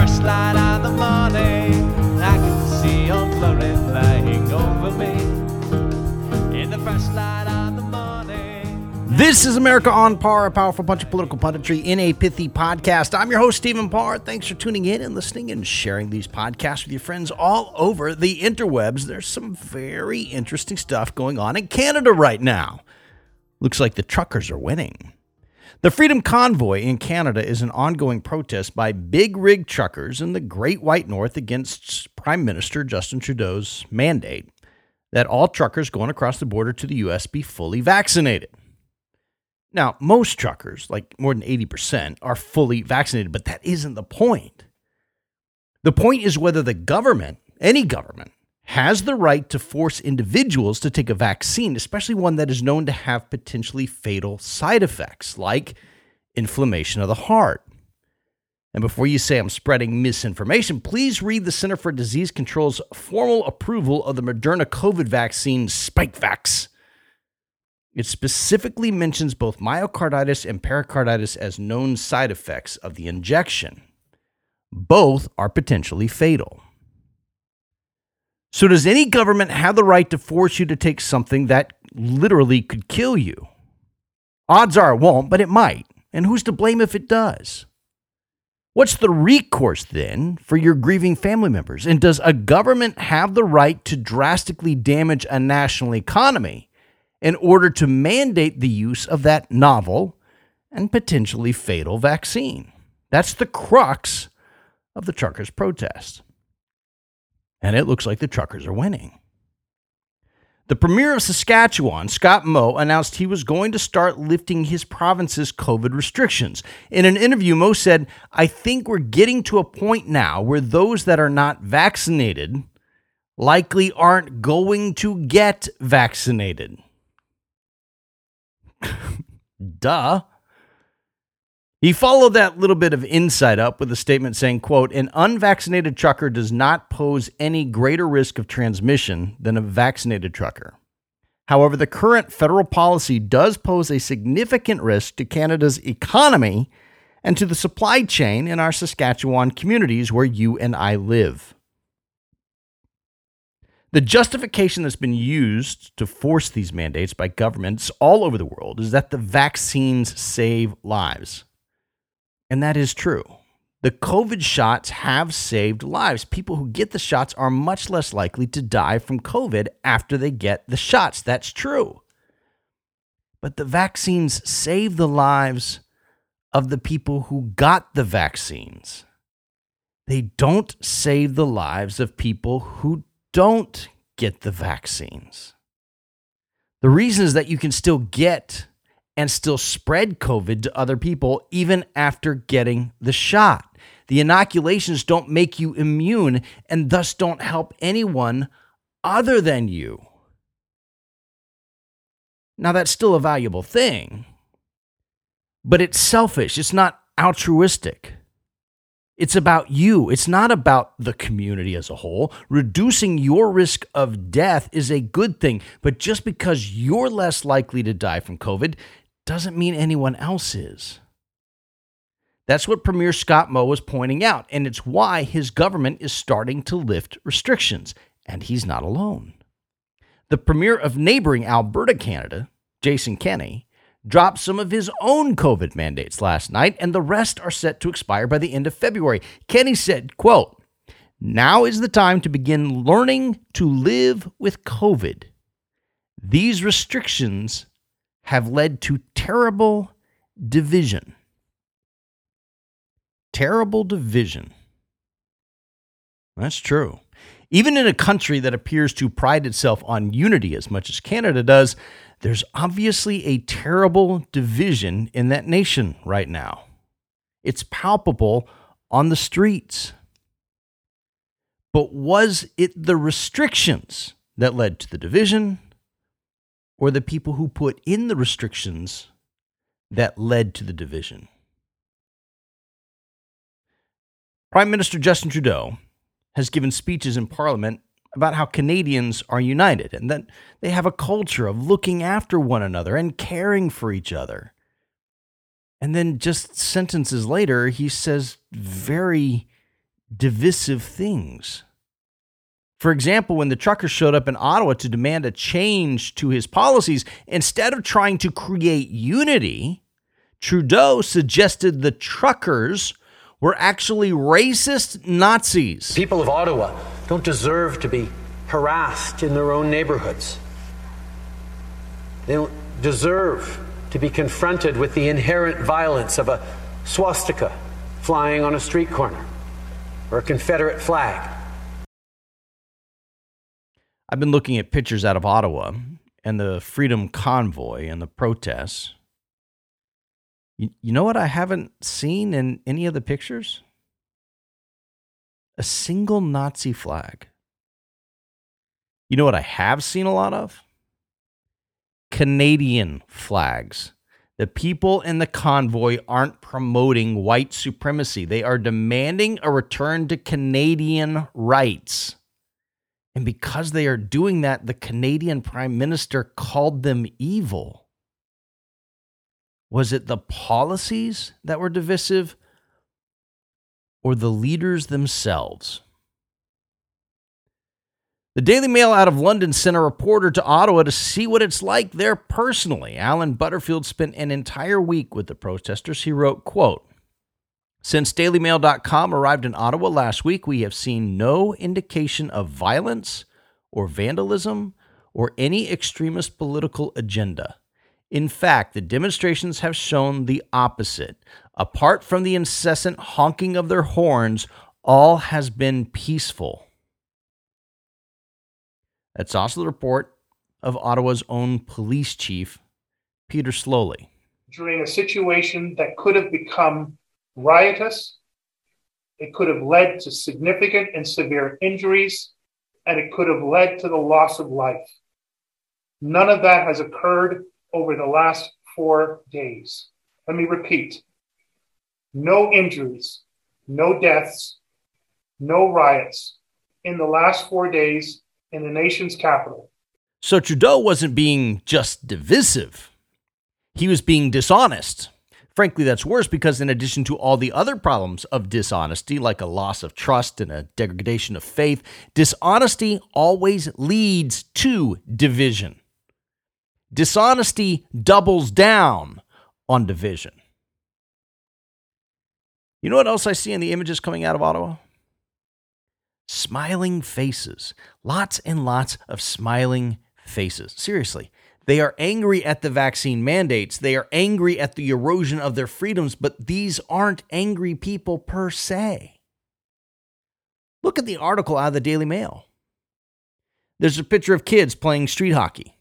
first light of the morning, I can see your over me. In the first light of the morning. This is America on Par, a powerful bunch of political punditry in a pithy podcast. I'm your host, Stephen Parr. Thanks for tuning in and listening and sharing these podcasts with your friends all over the interwebs. There's some very interesting stuff going on in Canada right now. Looks like the truckers are winning. The Freedom Convoy in Canada is an ongoing protest by big rig truckers in the Great White North against Prime Minister Justin Trudeau's mandate that all truckers going across the border to the U.S. be fully vaccinated. Now, most truckers, like more than 80%, are fully vaccinated, but that isn't the point. The point is whether the government, any government, has the right to force individuals to take a vaccine, especially one that is known to have potentially fatal side effects like inflammation of the heart. And before you say I'm spreading misinformation, please read the Center for Disease Control's formal approval of the Moderna COVID vaccine Spikevax. It specifically mentions both myocarditis and pericarditis as known side effects of the injection. Both are potentially fatal. So, does any government have the right to force you to take something that literally could kill you? Odds are it won't, but it might. And who's to blame if it does? What's the recourse then for your grieving family members? And does a government have the right to drastically damage a national economy in order to mandate the use of that novel and potentially fatal vaccine? That's the crux of the truckers' protest and it looks like the truckers are winning. The premier of Saskatchewan, Scott Moe, announced he was going to start lifting his province's COVID restrictions. In an interview, Moe said, I think we're getting to a point now where those that are not vaccinated likely aren't going to get vaccinated. Duh. He followed that little bit of insight up with a statement saying, quote, an unvaccinated trucker does not pose any greater risk of transmission than a vaccinated trucker. However, the current federal policy does pose a significant risk to Canada's economy and to the supply chain in our Saskatchewan communities where you and I live. The justification that's been used to force these mandates by governments all over the world is that the vaccines save lives. And that is true. The COVID shots have saved lives. People who get the shots are much less likely to die from COVID after they get the shots. That's true. But the vaccines save the lives of the people who got the vaccines. They don't save the lives of people who don't get the vaccines. The reason is that you can still get and still spread COVID to other people even after getting the shot. The inoculations don't make you immune and thus don't help anyone other than you. Now, that's still a valuable thing, but it's selfish. It's not altruistic. It's about you. It's not about the community as a whole. Reducing your risk of death is a good thing, but just because you're less likely to die from COVID doesn't mean anyone else is. That's what Premier Scott Moe was pointing out, and it's why his government is starting to lift restrictions, and he's not alone. The Premier of neighboring Alberta, Canada, Jason Kenney, dropped some of his own COVID mandates last night, and the rest are set to expire by the end of February. Kenney said, quote, now is the time to begin learning to live with COVID. These restrictions have led to terrible division. Terrible division. That's true. Even in a country that appears to pride itself on unity as much as Canada does, there's obviously a terrible division in that nation right now. It's palpable on the streets. But was it the restrictions that led to the division? Or the people who put in the restrictions that led to the division. Prime Minister Justin Trudeau has given speeches in Parliament about how Canadians are united and that they have a culture of looking after one another and caring for each other. And then just sentences later, he says very divisive things. For example, when the truckers showed up in Ottawa to demand a change to his policies, instead of trying to create unity, Trudeau suggested the truckers were actually racist Nazis. People of Ottawa don't deserve to be harassed in their own neighborhoods. They don't deserve to be confronted with the inherent violence of a swastika flying on a street corner or a Confederate flag. I've been looking at pictures out of Ottawa and the Freedom Convoy and the protests. You, you know what I haven't seen in any of the pictures? A single Nazi flag. You know what I have seen a lot of? Canadian flags. The people in the convoy aren't promoting white supremacy. They are demanding a return to Canadian rights. And because they are doing that, the Canadian Prime Minister called them evil. Was it the policies that were divisive or the leaders themselves? The Daily Mail out of London sent a reporter to Ottawa to see what it's like there personally. Alan Butterfield spent an entire week with the protesters. He wrote, quote, since dailymail.com arrived in Ottawa last week, we have seen no indication of violence or vandalism or any extremist political agenda. In fact, the demonstrations have shown the opposite. Apart from the incessant honking of their horns, all has been peaceful. That's also the report of Ottawa's own police chief, Peter Sloly. During a situation that could have become riotous, it could have led to significant and severe injuries, and it could have led to the loss of life. None of that has occurred over the last four days. Let me repeat no injuries, no deaths, no riots in the last four days in the nation's capital. So Trudeau wasn't being just divisive, he was being dishonest. Frankly, that's worse because, in addition to all the other problems of dishonesty, like a loss of trust and a degradation of faith, dishonesty always leads to division. Dishonesty doubles down on division. You know what else I see in the images coming out of Ottawa? Smiling faces. Lots and lots of smiling faces. Seriously. They are angry at the vaccine mandates. They are angry at the erosion of their freedoms, but these aren't angry people per se. Look at the article out of the Daily Mail. There's a picture of kids playing street hockey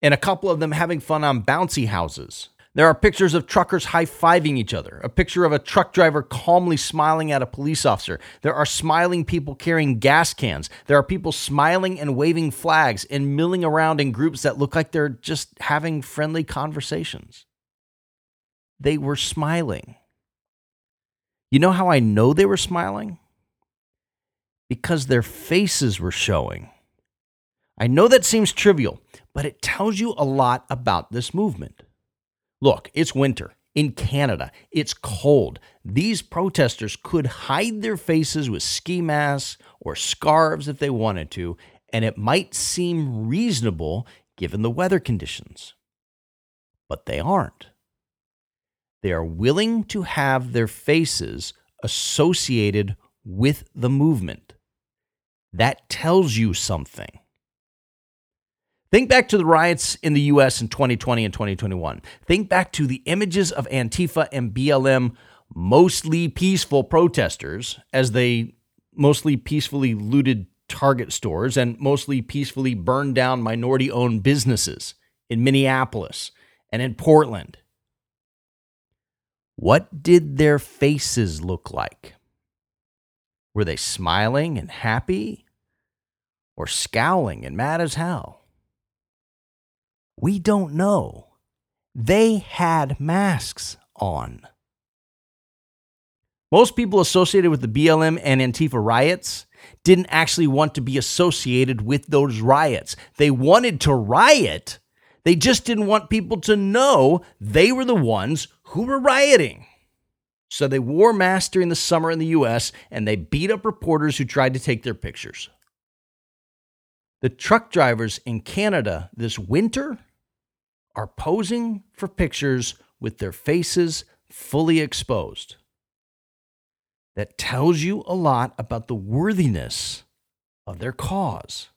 and a couple of them having fun on bouncy houses. There are pictures of truckers high fiving each other, a picture of a truck driver calmly smiling at a police officer. There are smiling people carrying gas cans. There are people smiling and waving flags and milling around in groups that look like they're just having friendly conversations. They were smiling. You know how I know they were smiling? Because their faces were showing. I know that seems trivial, but it tells you a lot about this movement. Look, it's winter in Canada. It's cold. These protesters could hide their faces with ski masks or scarves if they wanted to, and it might seem reasonable given the weather conditions. But they aren't. They are willing to have their faces associated with the movement. That tells you something. Think back to the riots in the US in 2020 and 2021. Think back to the images of Antifa and BLM, mostly peaceful protesters, as they mostly peacefully looted Target stores and mostly peacefully burned down minority owned businesses in Minneapolis and in Portland. What did their faces look like? Were they smiling and happy or scowling and mad as hell? We don't know. They had masks on. Most people associated with the BLM and Antifa riots didn't actually want to be associated with those riots. They wanted to riot, they just didn't want people to know they were the ones who were rioting. So they wore masks during the summer in the US and they beat up reporters who tried to take their pictures. The truck drivers in Canada this winter are posing for pictures with their faces fully exposed. That tells you a lot about the worthiness of their cause.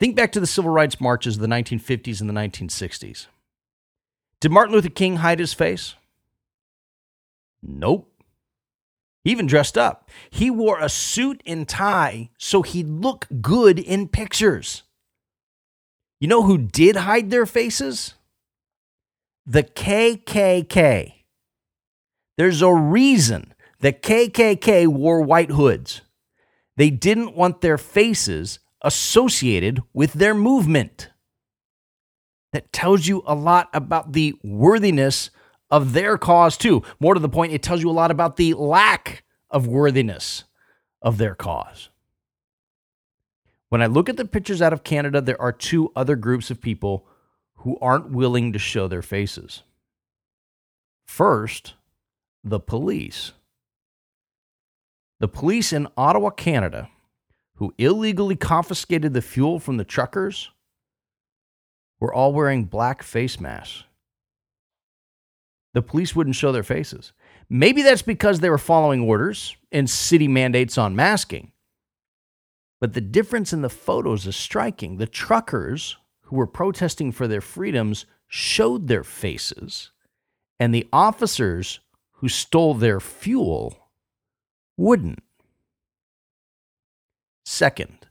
Think back to the civil rights marches of the 1950s and the 1960s. Did Martin Luther King hide his face? Nope. He even dressed up. He wore a suit and tie so he'd look good in pictures. You know who did hide their faces? The KKK. There's a reason the KKK wore white hoods. They didn't want their faces associated with their movement. That tells you a lot about the worthiness of their cause, too. More to the point, it tells you a lot about the lack of worthiness of their cause. When I look at the pictures out of Canada, there are two other groups of people who aren't willing to show their faces. First, the police. The police in Ottawa, Canada, who illegally confiscated the fuel from the truckers, were all wearing black face masks the police wouldn't show their faces. Maybe that's because they were following orders and city mandates on masking. But the difference in the photos is striking. The truckers who were protesting for their freedoms showed their faces, and the officers who stole their fuel wouldn't. Second,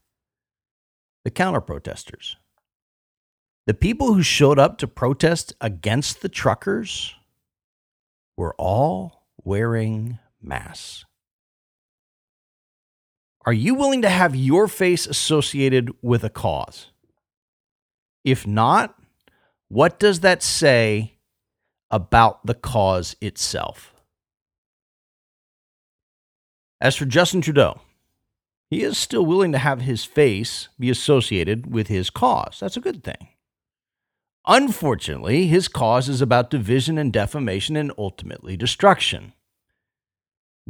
the counter protesters. The people who showed up to protest against the truckers were all wearing masks. Are you willing to have your face associated with a cause? If not, what does that say about the cause itself? As for Justin Trudeau, he is still willing to have his face be associated with his cause. That's a good thing. Unfortunately, his cause is about division and defamation and ultimately destruction.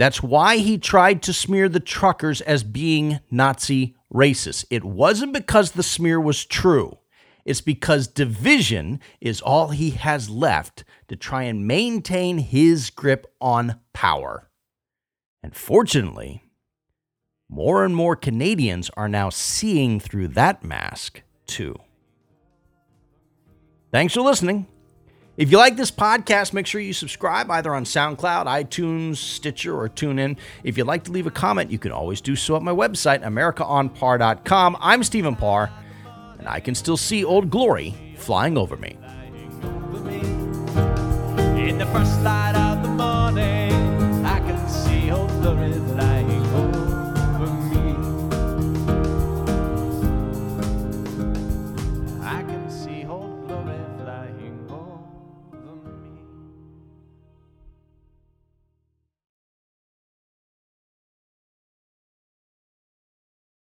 That's why he tried to smear the truckers as being Nazi racists. It wasn't because the smear was true. It's because division is all he has left to try and maintain his grip on power. And fortunately, more and more Canadians are now seeing through that mask, too. Thanks for listening. If you like this podcast, make sure you subscribe either on SoundCloud, iTunes, Stitcher, or TuneIn. If you'd like to leave a comment, you can always do so at my website, AmericaOnPar.com. I'm Stephen Parr, and I can still see Old Glory flying over me. In the first light of the morning, I can see Old Glory.